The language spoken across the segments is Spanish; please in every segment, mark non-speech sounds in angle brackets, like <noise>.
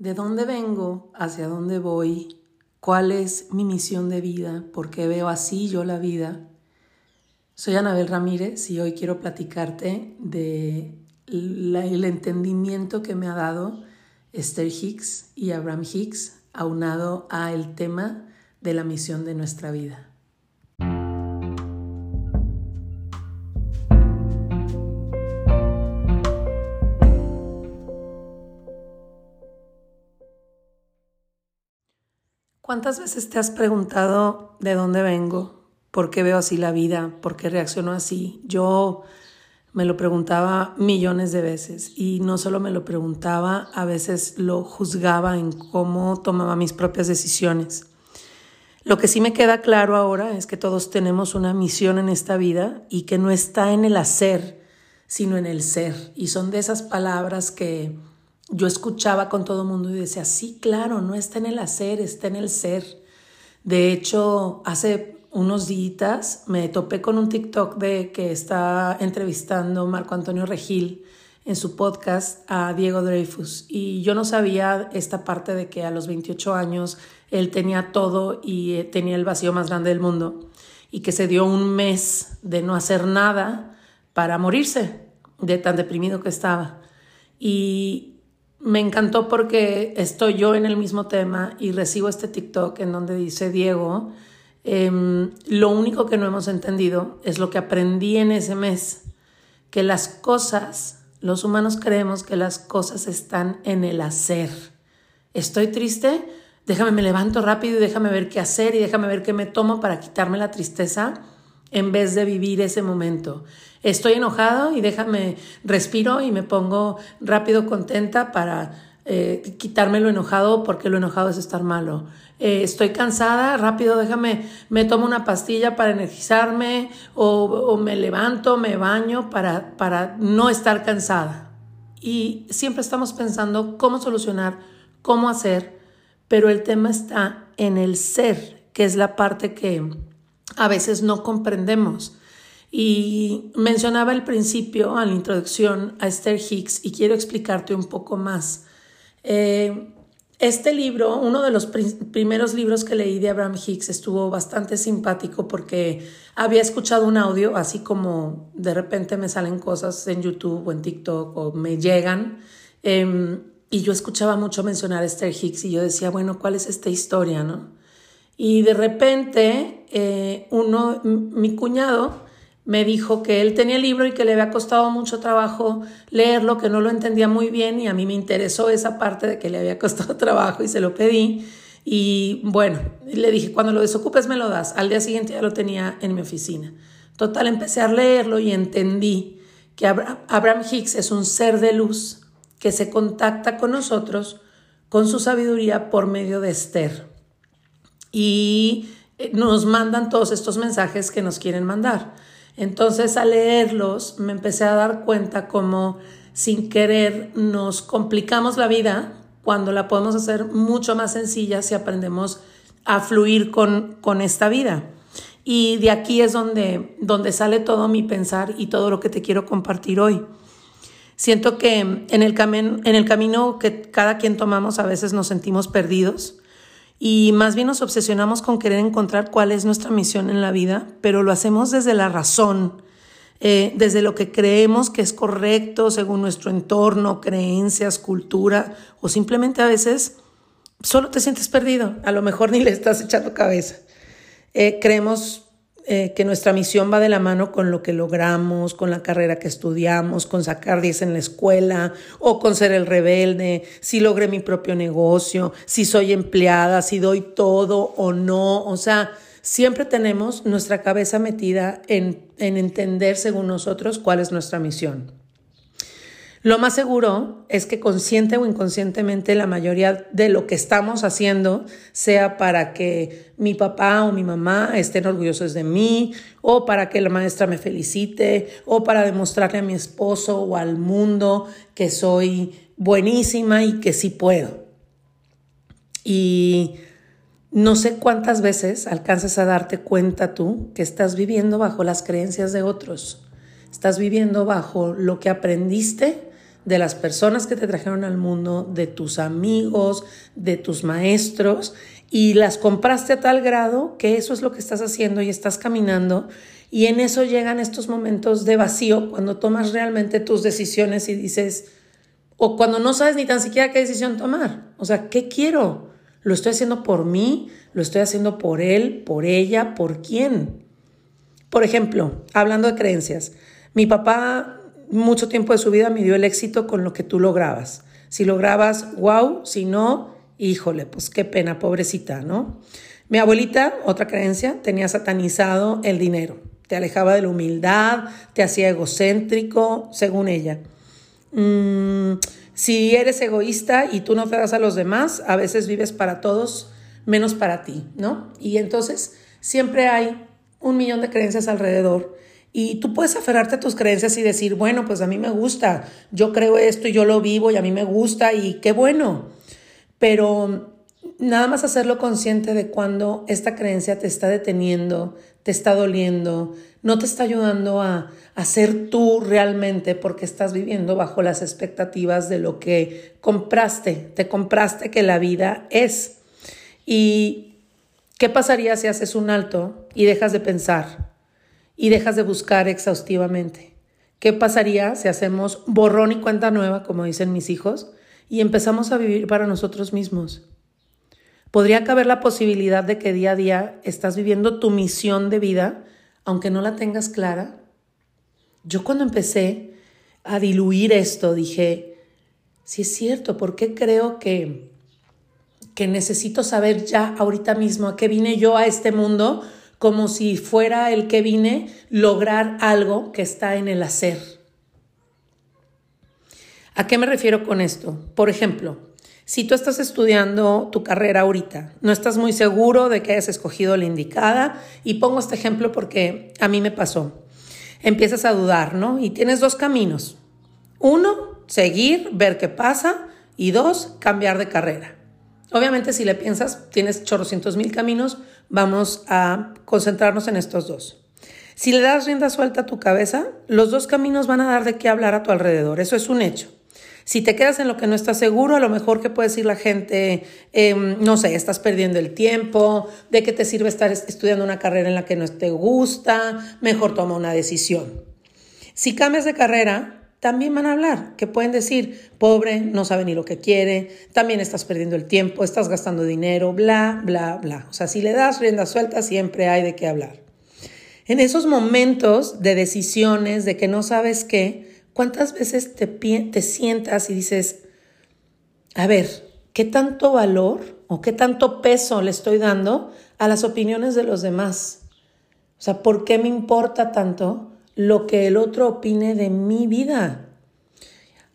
de dónde vengo, hacia dónde voy, cuál es mi misión de vida, por qué veo así yo la vida. Soy Anabel Ramírez y hoy quiero platicarte de el entendimiento que me ha dado Esther Hicks y Abraham Hicks aunado a el tema de la misión de nuestra vida. ¿Cuántas veces te has preguntado de dónde vengo? ¿Por qué veo así la vida? ¿Por qué reacciono así? Yo me lo preguntaba millones de veces y no solo me lo preguntaba, a veces lo juzgaba en cómo tomaba mis propias decisiones. Lo que sí me queda claro ahora es que todos tenemos una misión en esta vida y que no está en el hacer, sino en el ser. Y son de esas palabras que yo escuchaba con todo el mundo y decía, sí, claro, no está en el hacer, está en el ser. De hecho, hace unos días me topé con un TikTok de que está entrevistando Marco Antonio Regil en su podcast a Diego Dreyfus y yo no sabía esta parte de que a los 28 años él tenía todo y eh, tenía el vacío más grande del mundo y que se dio un mes de no hacer nada para morirse de tan deprimido que estaba. Y, me encantó porque estoy yo en el mismo tema y recibo este TikTok en donde dice Diego, em, lo único que no hemos entendido es lo que aprendí en ese mes, que las cosas, los humanos creemos que las cosas están en el hacer. Estoy triste, déjame me levanto rápido y déjame ver qué hacer y déjame ver qué me tomo para quitarme la tristeza en vez de vivir ese momento. Estoy enojado y déjame, respiro y me pongo rápido contenta para eh, quitarme lo enojado porque lo enojado es estar malo. Eh, estoy cansada, rápido déjame, me tomo una pastilla para energizarme o, o me levanto, me baño para, para no estar cansada. Y siempre estamos pensando cómo solucionar, cómo hacer, pero el tema está en el ser, que es la parte que a veces no comprendemos. Y mencionaba al principio, a la introducción, a Esther Hicks y quiero explicarte un poco más. Eh, este libro, uno de los primeros libros que leí de Abraham Hicks, estuvo bastante simpático porque había escuchado un audio, así como de repente me salen cosas en YouTube o en TikTok o me llegan. Em, y yo escuchaba mucho mencionar a Esther Hicks y yo decía, bueno, ¿cuál es esta historia? ¿no? Y de repente, eh, uno, mi cuñado me dijo que él tenía el libro y que le había costado mucho trabajo leerlo, que no lo entendía muy bien y a mí me interesó esa parte de que le había <laughs> costado trabajo y se lo pedí. Y bueno, le dije, cuando lo desocupes me lo das. Al día siguiente ya lo tenía en mi oficina. Total, empecé a leerlo y entendí que Abraham Hicks es un ser de luz que se contacta con nosotros con su sabiduría por medio de Esther y eh, nos mandan todos estos mensajes que nos quieren mandar. Entonces al leerlos me empecé a dar cuenta como sin querer nos complicamos la vida cuando la podemos hacer mucho más sencilla si aprendemos a fluir con, con esta vida. Y de aquí es donde, donde sale todo mi pensar y todo lo que te quiero compartir hoy. Siento que en el, en el camino que cada quien tomamos a veces nos sentimos perdidos y más bien nos obsesionamos con querer encontrar cuál es nuestra misión en la vida, pero lo hacemos desde la razón, eh, desde lo que creemos que es correcto según nuestro entorno, creencias, cultura, o simplemente a veces solo te sientes perdido, a lo mejor ni le estás echando cabeza. Eh, creemos eh, que nuestra misión va de la mano con lo que logramos, con la carrera que estudiamos, con sacar 10 en la escuela o con ser el rebelde, si logré mi propio negocio, si soy empleada, si doy todo o no. O sea, siempre tenemos nuestra cabeza metida en, en entender según nosotros cuál es nuestra misión. Lo más seguro es que consciente o inconscientemente la mayoría de lo que estamos haciendo sea para que mi papá o mi mamá estén orgullosos de mí, o para que la maestra me felicite, o para demostrarle a mi esposo o al mundo que soy buenísima y que sí puedo. Y no sé cuántas veces alcanzas a darte cuenta tú que estás viviendo bajo las creencias de otros, estás viviendo bajo lo que aprendiste de las personas que te trajeron al mundo, de tus amigos, de tus maestros, y las compraste a tal grado que eso es lo que estás haciendo y estás caminando. Y en eso llegan estos momentos de vacío cuando tomas realmente tus decisiones y dices, o cuando no sabes ni tan siquiera qué decisión tomar. O sea, ¿qué quiero? ¿Lo estoy haciendo por mí? ¿Lo estoy haciendo por él, por ella, por quién? Por ejemplo, hablando de creencias, mi papá mucho tiempo de su vida midió el éxito con lo que tú lograbas. Si lograbas, wow, si no, híjole, pues qué pena, pobrecita, ¿no? Mi abuelita, otra creencia, tenía satanizado el dinero. Te alejaba de la humildad, te hacía egocéntrico, según ella. Mm, si eres egoísta y tú no te das a los demás, a veces vives para todos menos para ti, ¿no? Y entonces siempre hay un millón de creencias alrededor y tú puedes aferrarte a tus creencias y decir, bueno, pues a mí me gusta, yo creo esto y yo lo vivo y a mí me gusta y qué bueno. Pero nada más hacerlo consciente de cuando esta creencia te está deteniendo, te está doliendo, no te está ayudando a, a ser tú realmente porque estás viviendo bajo las expectativas de lo que compraste, te compraste que la vida es. ¿Y qué pasaría si haces un alto y dejas de pensar? Y dejas de buscar exhaustivamente. ¿Qué pasaría si hacemos borrón y cuenta nueva, como dicen mis hijos, y empezamos a vivir para nosotros mismos? Podría caber la posibilidad de que día a día estás viviendo tu misión de vida, aunque no la tengas clara. Yo cuando empecé a diluir esto dije, si es cierto, ¿por qué creo que, que necesito saber ya ahorita mismo a qué vine yo a este mundo? Como si fuera el que vine lograr algo que está en el hacer. ¿A qué me refiero con esto? Por ejemplo, si tú estás estudiando tu carrera ahorita, no estás muy seguro de que hayas escogido la indicada, y pongo este ejemplo porque a mí me pasó. Empiezas a dudar, ¿no? Y tienes dos caminos. Uno, seguir, ver qué pasa, y dos, cambiar de carrera. Obviamente, si le piensas, tienes chorrocientos mil caminos, vamos a concentrarnos en estos dos. Si le das rienda suelta a tu cabeza, los dos caminos van a dar de qué hablar a tu alrededor. Eso es un hecho. Si te quedas en lo que no estás seguro, a lo mejor que puede decir la gente, em, no sé, estás perdiendo el tiempo, de qué te sirve estar estudiando una carrera en la que no te gusta, mejor toma una decisión. Si cambias de carrera, también van a hablar, que pueden decir, pobre, no sabe ni lo que quiere, también estás perdiendo el tiempo, estás gastando dinero, bla, bla, bla. O sea, si le das rienda suelta, siempre hay de qué hablar. En esos momentos de decisiones, de que no sabes qué, ¿cuántas veces te, te sientas y dices, a ver, ¿qué tanto valor o qué tanto peso le estoy dando a las opiniones de los demás? O sea, ¿por qué me importa tanto lo que el otro opine de mi vida.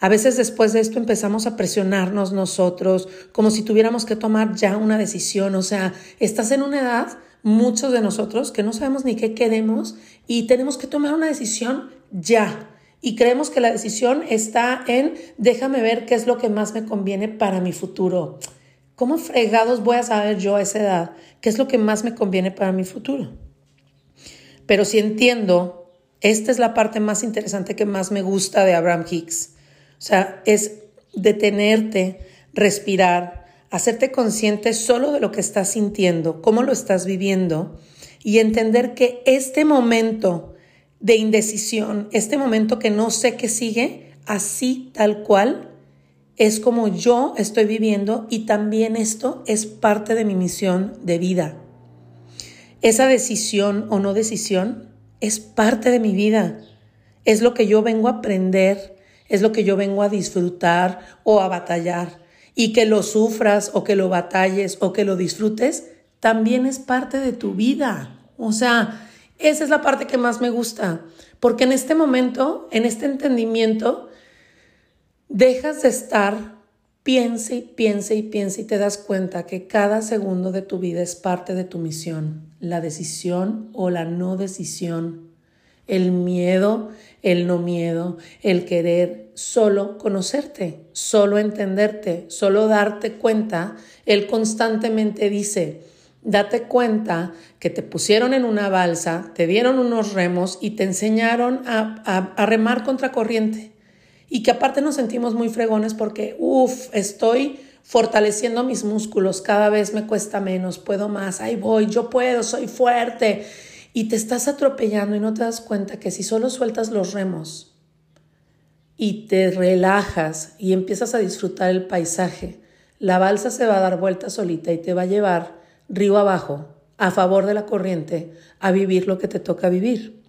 A veces después de esto empezamos a presionarnos nosotros como si tuviéramos que tomar ya una decisión. O sea, estás en una edad, muchos de nosotros, que no sabemos ni qué queremos y tenemos que tomar una decisión ya. Y creemos que la decisión está en déjame ver qué es lo que más me conviene para mi futuro. ¿Cómo fregados voy a saber yo a esa edad qué es lo que más me conviene para mi futuro? Pero si entiendo esta es la parte más interesante que más me gusta de Abraham Hicks. O sea, es detenerte, respirar, hacerte consciente solo de lo que estás sintiendo, cómo lo estás viviendo y entender que este momento de indecisión, este momento que no sé qué sigue, así tal cual, es como yo estoy viviendo y también esto es parte de mi misión de vida. Esa decisión o no decisión es parte de mi vida, es lo que yo vengo a aprender, es lo que yo vengo a disfrutar o a batallar. Y que lo sufras o que lo batalles o que lo disfrutes, también es parte de tu vida. O sea, esa es la parte que más me gusta, porque en este momento, en este entendimiento, dejas de estar, piense y piense y piense y te das cuenta que cada segundo de tu vida es parte de tu misión la decisión o la no decisión, el miedo, el no miedo, el querer solo conocerte, solo entenderte, solo darte cuenta. Él constantemente dice, date cuenta que te pusieron en una balsa, te dieron unos remos y te enseñaron a, a, remar contra corriente. Y que aparte nos sentimos muy fregones porque, uff, estoy fortaleciendo mis músculos, cada vez me cuesta menos, puedo más, ahí voy, yo puedo, soy fuerte. Y te estás atropellando y no te das cuenta que si solo sueltas los remos y te relajas y empiezas a disfrutar el paisaje, la balsa se va a dar vuelta solita y te va a llevar río abajo, a favor de la corriente, a vivir lo que te toca vivir.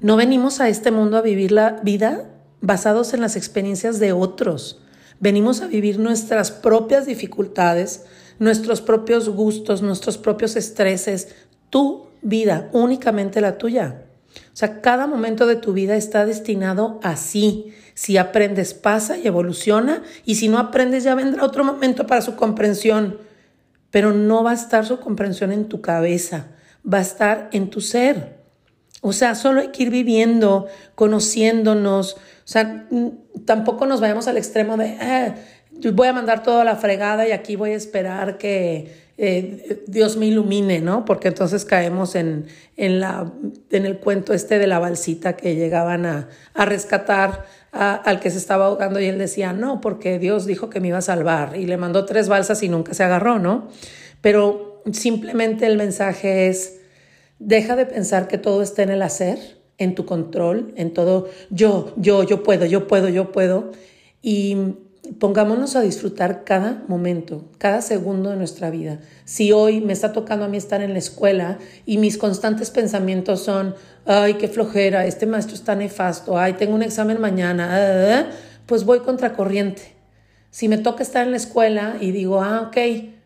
No venimos a este mundo a vivir la vida basados en las experiencias de otros. Venimos a vivir nuestras propias dificultades, nuestros propios gustos, nuestros propios estreses, tu vida, únicamente la tuya. O sea, cada momento de tu vida está destinado así. Si aprendes, pasa y evoluciona, y si no aprendes, ya vendrá otro momento para su comprensión. Pero no va a estar su comprensión en tu cabeza, va a estar en tu ser. O sea, solo hay que ir viviendo, conociéndonos. O sea, tampoco nos vayamos al extremo de, ah, voy a mandar todo a la fregada y aquí voy a esperar que eh, Dios me ilumine, ¿no? Porque entonces caemos en, en, la, en el cuento este de la balsita que llegaban a, a rescatar al que se estaba ahogando y él decía, no, porque Dios dijo que me iba a salvar y le mandó tres balsas y nunca se agarró, ¿no? Pero simplemente el mensaje es, Deja de pensar que todo está en el hacer, en tu control, en todo yo, yo, yo puedo, yo puedo, yo puedo. Y pongámonos a disfrutar cada momento, cada segundo de nuestra vida. Si hoy me está tocando a mí estar en la escuela y mis constantes pensamientos son, ay, qué flojera, este maestro está nefasto, ay, tengo un examen mañana, ah, ah, ah", pues voy contracorriente. Si me toca estar en la escuela y digo, ah, ok,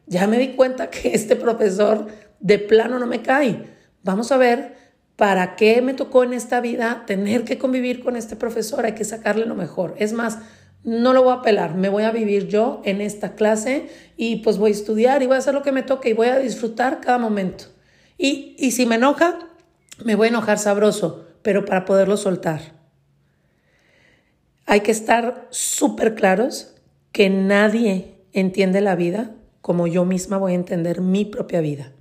ya me di cuenta que este profesor de plano no me cae, Vamos a ver para qué me tocó en esta vida tener que convivir con este profesor. Hay que sacarle lo mejor. Es más, no lo voy a pelar, me voy a vivir yo en esta clase y pues voy a estudiar y voy a hacer lo que me toque y voy a disfrutar cada momento. Y, y si me enoja, me voy a enojar sabroso, pero para poderlo soltar. Hay que estar súper claros que nadie entiende la vida como yo misma voy a entender mi propia vida.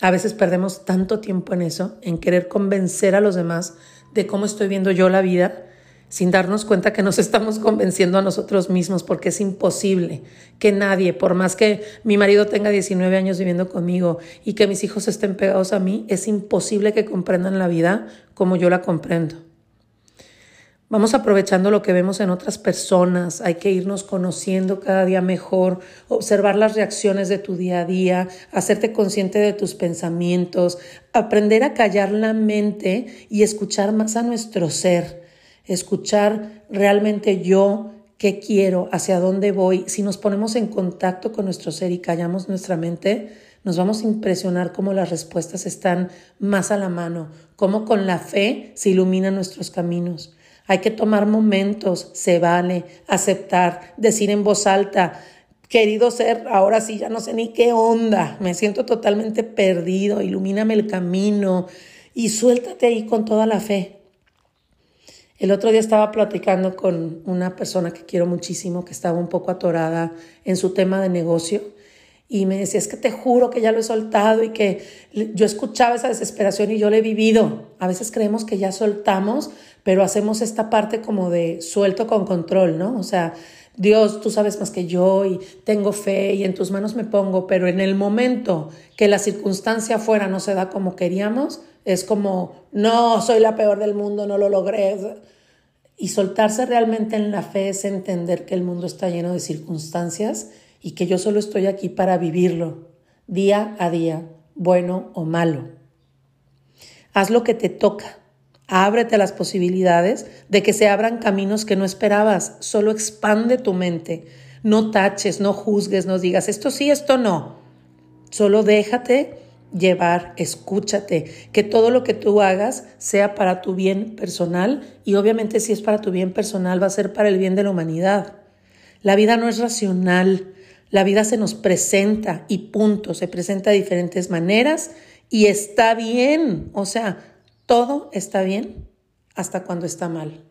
A veces perdemos tanto tiempo en eso, en querer convencer a los demás de cómo estoy viendo yo la vida, sin darnos cuenta que nos <laughs> estamos convenciendo a nosotros mismos, porque es imposible que nadie, por más que mi marido tenga 19 años viviendo conmigo y que mis hijos estén pegados a mí, es imposible que comprendan la vida como yo la comprendo. Vamos aprovechando lo que vemos en otras personas, hay que irnos conociendo cada día mejor, observar las reacciones de tu día a día, hacerte consciente de tus pensamientos, aprender a callar la mente y escuchar más a nuestro ser, escuchar realmente yo qué quiero, hacia dónde voy. Si nos ponemos en contacto con nuestro ser y callamos nuestra mente, nos vamos a impresionar cómo las respuestas están más a la mano, cómo con la fe se iluminan nuestros caminos. Hay que tomar momentos, se vale, aceptar, decir en voz alta, querido ser, ahora sí ya no sé ni qué onda, me siento totalmente perdido, ilumíname el camino y suéltate ahí con toda la fe. El otro día estaba platicando con una persona que quiero muchísimo, que estaba un poco atorada en su tema de negocio y me decía, es que te juro que ya lo he soltado y que yo escuchaba esa desesperación y yo la he vivido. A veces creemos que ya soltamos, pero hacemos esta parte como de suelto con control, ¿no? O sea, Dios, tú sabes más que yo y tengo fe y en tus manos me pongo, pero en el momento que la circunstancia afuera no se da como queríamos, es como, no, soy la peor del mundo, no lo logré. Y soltarse realmente en la fe es entender que el mundo está lleno de circunstancias y que yo solo estoy aquí para vivirlo, día a día, bueno o malo. Haz lo que te toca. Ábrete a las posibilidades de que se abran caminos que no esperabas. Solo expande tu mente. No taches, no juzgues, no digas esto sí, esto no. Solo déjate llevar, escúchate, que todo lo que tú hagas sea para tu bien personal y obviamente si es para tu bien personal va a ser para el bien de la humanidad. La vida no es racional, la vida se nos presenta y punto, se presenta de diferentes maneras y está bien, o sea, todo está bien hasta cuando está mal.